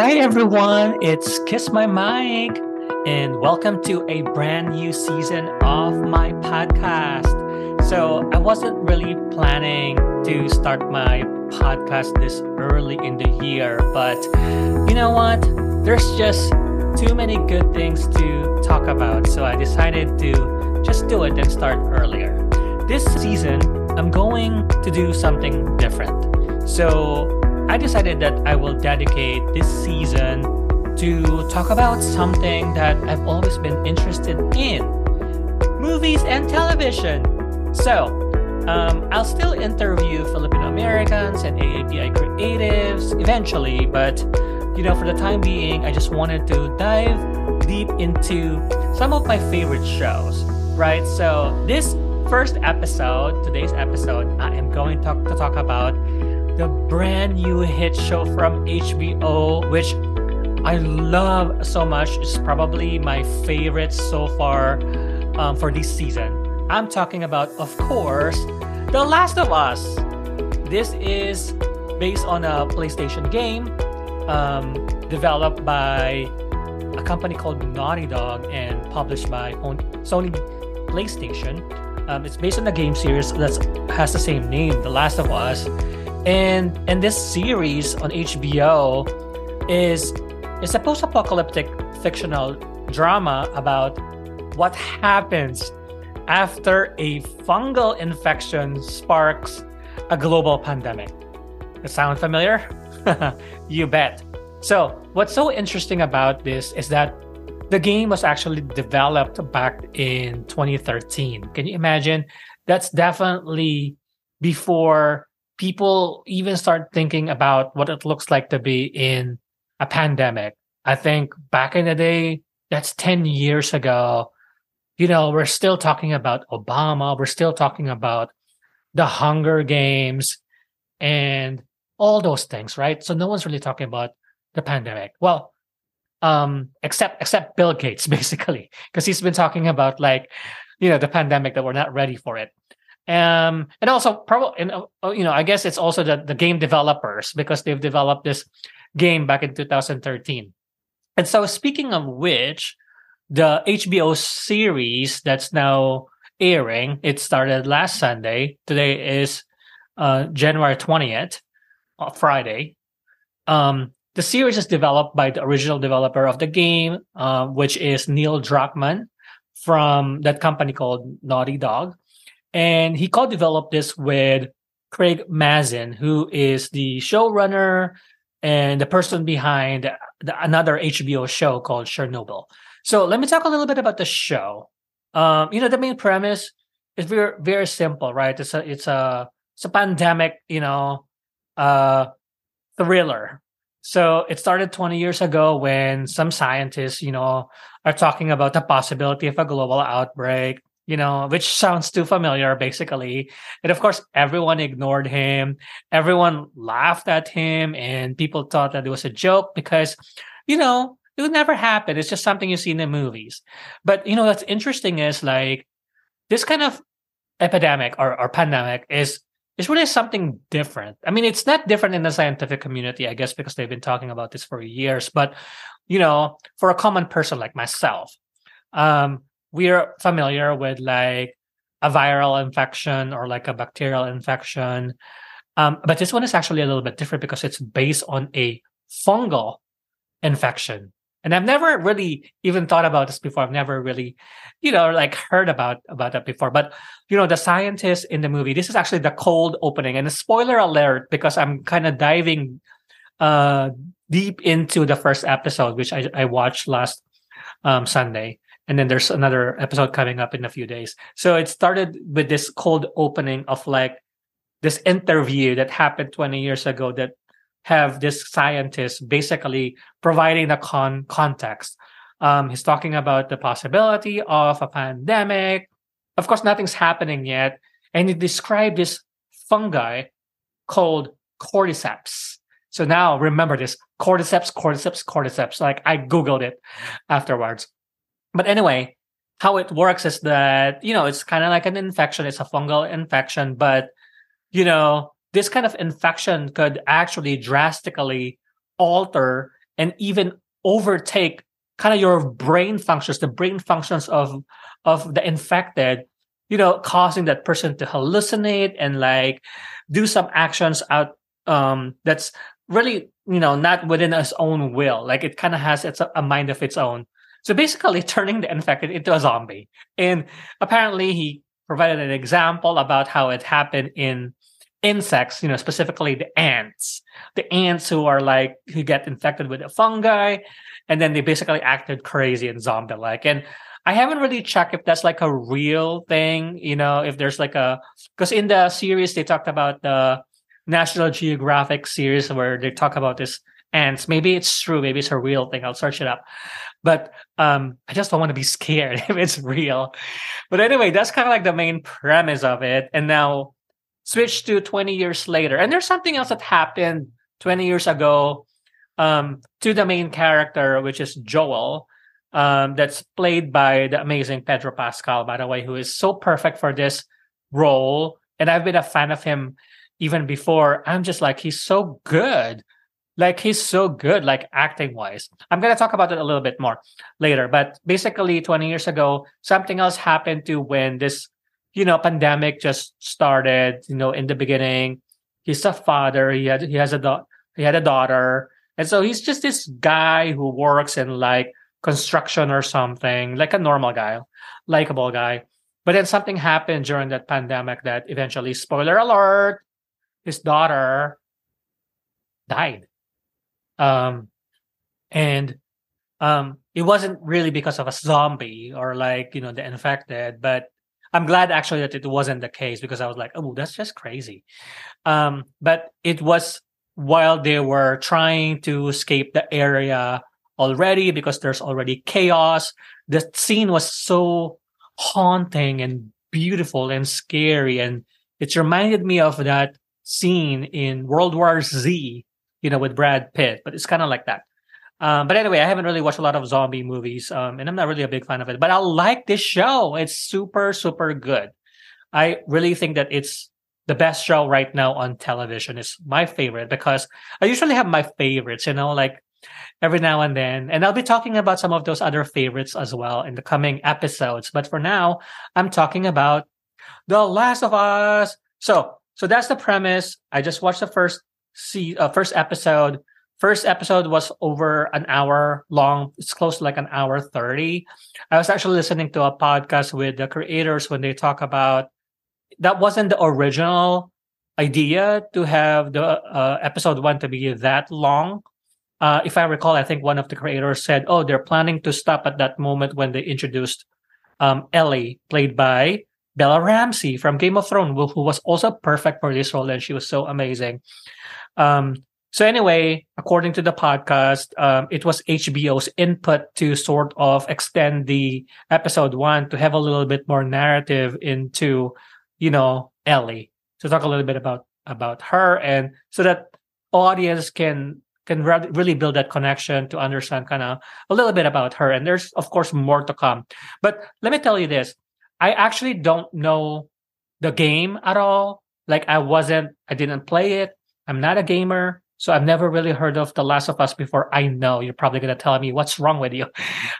Hi, everyone. It's Kiss My Mic, and welcome to a brand new season of my podcast. So, I wasn't really planning to start my podcast this early in the year, but you know what? There's just too many good things to talk about. So, I decided to just do it and start earlier. This season, I'm going to do something different. So, I decided that I will dedicate this season to talk about something that I've always been interested in movies and television. So, um, I'll still interview Filipino Americans and AAPI creatives eventually, but you know, for the time being, I just wanted to dive deep into some of my favorite shows, right? So, this first episode, today's episode, I am going to, to talk about the brand new hit show from HBO, which I love so much. It's probably my favorite so far um, for this season. I'm talking about, of course, The Last of Us. This is based on a PlayStation game um, developed by a company called Naughty Dog and published by Sony PlayStation. Um, it's based on a game series that has the same name, The Last of Us and and this series on HBO is is a post-apocalyptic fictional drama about what happens after a fungal infection sparks a global pandemic. Does sound familiar? you bet. So, what's so interesting about this is that the game was actually developed back in 2013. Can you imagine? That's definitely before people even start thinking about what it looks like to be in a pandemic. I think back in the day, that's 10 years ago, you know, we're still talking about Obama, we're still talking about the Hunger Games and all those things, right? So no one's really talking about the pandemic. Well, um, except except Bill Gates, basically, because he's been talking about like, you know, the pandemic that we're not ready for it. Um, and also probably, uh, you know, I guess it's also the, the game developers because they've developed this game back in 2013. And so, speaking of which, the HBO series that's now airing, it started last Sunday. Today is uh, January 20th, uh, Friday. Um, the series is developed by the original developer of the game, uh, which is Neil Druckmann from that company called Naughty Dog. And he co-developed this with Craig Mazin, who is the showrunner and the person behind the, another HBO show called Chernobyl. So let me talk a little bit about the show. Um, you know, the main premise is very very simple, right? It's a it's a it's a pandemic, you know, uh, thriller. So it started 20 years ago when some scientists, you know, are talking about the possibility of a global outbreak you know, which sounds too familiar, basically. And of course, everyone ignored him. Everyone laughed at him, and people thought that it was a joke because, you know, it would never happen. It's just something you see in the movies. But, you know, what's interesting is like this kind of epidemic or, or pandemic is is really something different. I mean, it's not different in the scientific community, I guess, because they've been talking about this for years. But, you know, for a common person like myself, um, we're familiar with like a viral infection or like a bacterial infection. Um, but this one is actually a little bit different because it's based on a fungal infection. And I've never really even thought about this before. I've never really, you know, like heard about about that before. But you know, the scientists in the movie, this is actually the cold opening. And a spoiler alert, because I'm kind of diving uh deep into the first episode, which I, I watched last um Sunday and then there's another episode coming up in a few days. So it started with this cold opening of like this interview that happened 20 years ago that have this scientist basically providing the con context. Um, he's talking about the possibility of a pandemic. Of course, nothing's happening yet. And he described this fungi called cordyceps. So now remember this cordyceps, cordyceps, cordyceps. Like I Googled it afterwards. But anyway, how it works is that, you know, it's kind of like an infection. It's a fungal infection, but, you know, this kind of infection could actually drastically alter and even overtake kind of your brain functions, the brain functions of of the infected, you know, causing that person to hallucinate and like do some actions out um that's really you know not within his own will like it kind of has its a mind of its own so basically turning the infected into a zombie. And apparently he provided an example about how it happened in insects you know specifically the ants. The ants who are like who get infected with a fungi and then they basically acted crazy and zombie like and I haven't really checked if that's like a real thing, you know, if there's like a because in the series they talked about the National Geographic series where they talk about this ants. Maybe it's true. Maybe it's a real thing. I'll search it up. But um, I just don't want to be scared if it's real. But anyway, that's kind of like the main premise of it. And now switch to 20 years later. And there's something else that happened 20 years ago um, to the main character, which is Joel. Um, that's played by the amazing Pedro Pascal, by the way, who is so perfect for this role. And I've been a fan of him even before, I'm just like, he's so good. Like he's so good, like acting wise. I'm gonna talk about it a little bit more later. But basically, 20 years ago, something else happened to when this, you know, pandemic just started. You know, in the beginning, he's a father. He had he has a he had a daughter, and so he's just this guy who works in like construction or something, like a normal guy, likable guy. But then something happened during that pandemic that eventually, spoiler alert, his daughter died. Um, and um, it wasn't really because of a zombie or like, you know, the infected, but I'm glad actually that it wasn't the case because I was like, oh, that's just crazy. Um, but it was while they were trying to escape the area already because there's already chaos. The scene was so haunting and beautiful and scary. And it reminded me of that scene in World War Z, you know, with Brad Pitt, but it's kind of like that. Um, but anyway, I haven't really watched a lot of zombie movies, um, and I'm not really a big fan of it. But I like this show; it's super, super good. I really think that it's the best show right now on television. It's my favorite because I usually have my favorites, you know, like every now and then. And I'll be talking about some of those other favorites as well in the coming episodes. But for now, I'm talking about The Last of Us. So so that's the premise. I just watched the first see uh, first episode. First episode was over an hour long. It's close to like an hour 30. I was actually listening to a podcast with the creators when they talk about that wasn't the original idea to have the uh, episode one to be that long. Uh, if I recall, I think one of the creators said, "Oh, they're planning to stop at that moment when they introduced um, Ellie, played by Bella Ramsey from Game of Thrones, who was also perfect for this role, and she was so amazing. Um, so anyway, according to the podcast, um, it was HBO's input to sort of extend the episode one to have a little bit more narrative into, you know, Ellie to talk a little bit about about her, and so that audience can can re- really build that connection to understand kind of a little bit about her. And there's of course more to come. But let me tell you this: I actually don't know the game at all. Like I wasn't, I didn't play it. I'm not a gamer. So I've never really heard of The Last of Us before. I know you're probably going to tell me what's wrong with you.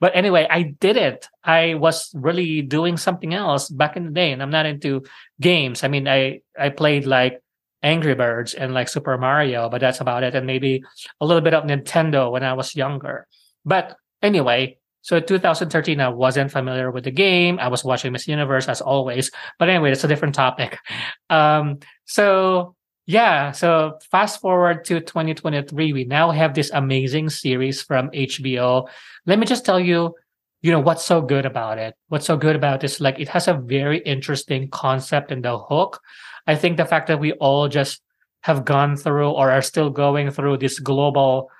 But anyway, I didn't. I was really doing something else back in the day and I'm not into games. I mean, I, I played like Angry Birds and like Super Mario, but that's about it. And maybe a little bit of Nintendo when I was younger. But anyway, so 2013, I wasn't familiar with the game. I was watching Miss Universe as always. But anyway, it's a different topic. Um, so yeah, so fast forward to 2023, we now have this amazing series from HBO. Let me just tell you, you know, what's so good about it? What's so good about this? Like, it has a very interesting concept and the hook. I think the fact that we all just have gone through or are still going through this global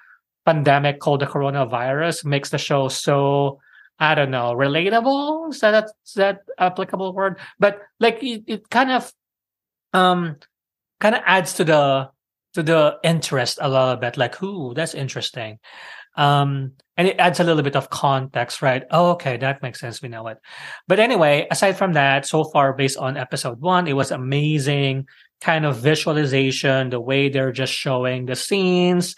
pandemic called the coronavirus makes the show so I don't know relatable. Is that is that applicable word? But like it, it kind of um kind of adds to the to the interest a little bit. Like, who that's interesting. Um, and it adds a little bit of context, right? Oh, okay, that makes sense. We know it. But anyway, aside from that, so far based on episode one, it was amazing kind of visualization, the way they're just showing the scenes,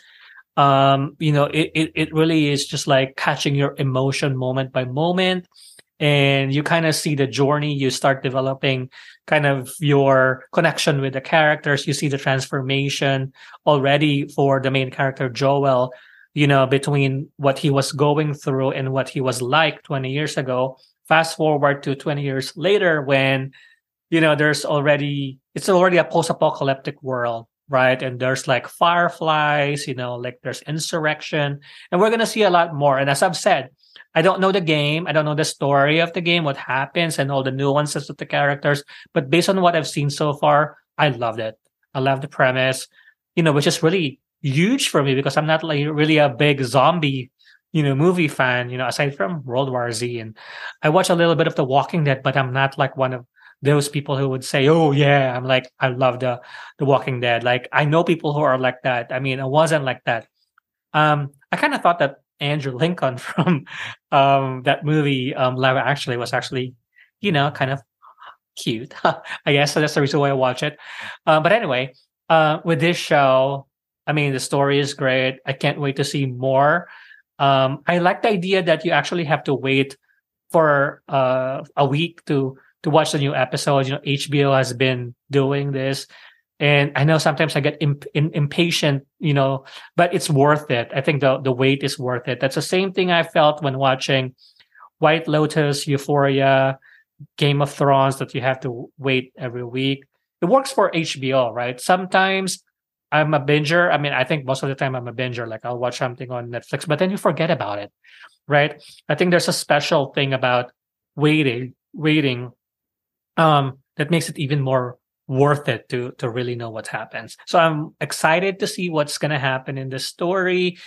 um you know it, it it really is just like catching your emotion moment by moment and you kind of see the journey you start developing kind of your connection with the characters you see the transformation already for the main character joel you know between what he was going through and what he was like 20 years ago. Fast forward to 20 years later when you know there's already it's already a post-apocalyptic world right? And there's like fireflies you know like there's insurrection. And we're going to see a lot more. And as i've said I don't know the game. I don't know the story of the game, what happens, and all the nuances of the characters. But based on what I've seen so far, I loved it. I love the premise, you know, which is really huge for me because I'm not like really a big zombie, you know, movie fan, you know, aside from World War Z. And I watch a little bit of The Walking Dead, but I'm not like one of those people who would say, "Oh yeah, I'm like I love the The Walking Dead." Like I know people who are like that. I mean, I wasn't like that. Um, I kind of thought that Andrew Lincoln from um, that movie um, Actually was actually, you know, kind of cute. I guess so. That's the reason why I watch it. Uh, but anyway, uh, with this show, I mean, the story is great. I can't wait to see more. Um, I like the idea that you actually have to wait for uh, a week to to watch the new episode. You know, HBO has been doing this and I know sometimes I get imp- in, impatient, you know, but it's worth it. I think the the wait is worth it. That's the same thing I felt when watching White Lotus, Euphoria, Game of Thrones that you have to wait every week. It works for HBO, right? Sometimes I'm a binger. I mean, I think most of the time I'm a binger. Like I'll watch something on Netflix, but then you forget about it, right? I think there's a special thing about waiting, waiting, um, that makes it even more worth it to to really know what happens. So I'm excited to see what's gonna happen in the story.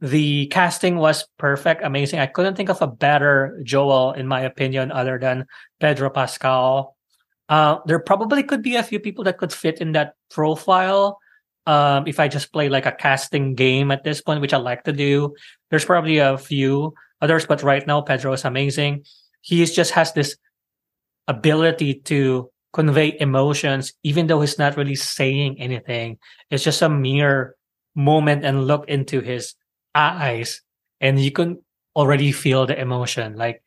The casting was perfect, amazing. I couldn't think of a better Joel, in my opinion, other than Pedro Pascal. Uh, there probably could be a few people that could fit in that profile. Um, if I just play like a casting game at this point, which I like to do, there's probably a few others, but right now Pedro is amazing. He just has this ability to convey emotions, even though he's not really saying anything. It's just a mere moment and look into his eyes, and you can already feel the emotion. Like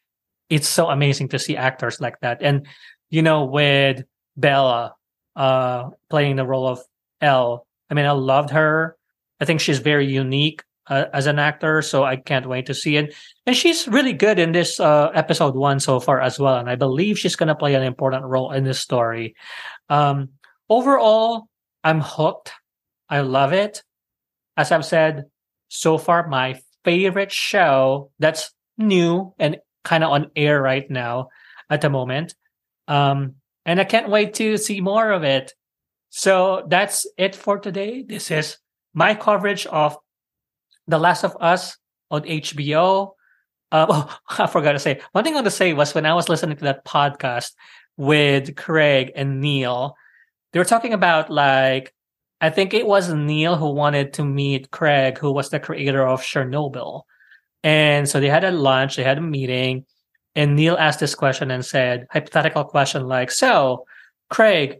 it's so amazing to see actors like that. And you know, with Bella uh playing the role of Ellie, I mean, I loved her. I think she's very unique uh, as an actor, so I can't wait to see it. And she's really good in this uh, episode one so far as well, and I believe she's gonna play an important role in this story. Um, overall, I'm hooked. I love it. As I've said so far, my favorite show that's new and kind of on air right now at the moment. Um, and I can't wait to see more of it. So that's it for today. This is my coverage of the Last of Us on HBO. Uh, oh, I forgot to say one thing I want to say was when I was listening to that podcast with Craig and Neil, they were talking about like I think it was Neil who wanted to meet Craig, who was the creator of Chernobyl, and so they had a lunch, they had a meeting, and Neil asked this question and said hypothetical question like, "So, Craig,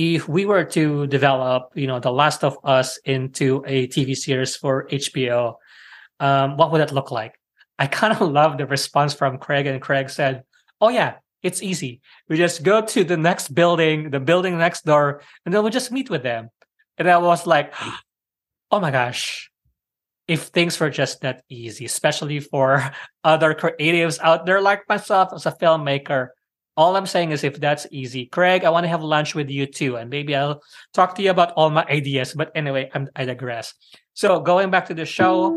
if we were to develop, you know, The Last of Us into a TV series for HBO, um, what would that look like? I kind of love the response from Craig, and Craig said, "Oh yeah, it's easy. We just go to the next building, the building next door, and then we'll just meet with them." And I was like, "Oh my gosh." If things were just that easy, especially for other creatives out there like myself as a filmmaker, all I'm saying is if that's easy, Craig, I want to have lunch with you too, and maybe I'll talk to you about all my ideas. But anyway, I'm, I digress. So going back to the show,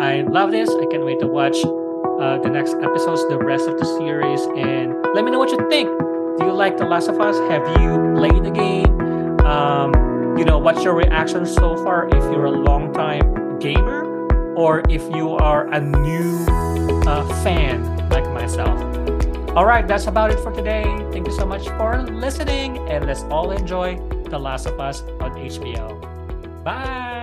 I love this. I can't wait to watch uh, the next episodes, the rest of the series, and let me know what you think. Do you like The Last of Us? Have you played the game? Um, you know, what's your reaction so far? If you're a long time gamer, or if you are a new uh, fan like myself. All right, that's about it for today. Thank you so much for listening, and let's all enjoy The Last of Us on HBO. Bye.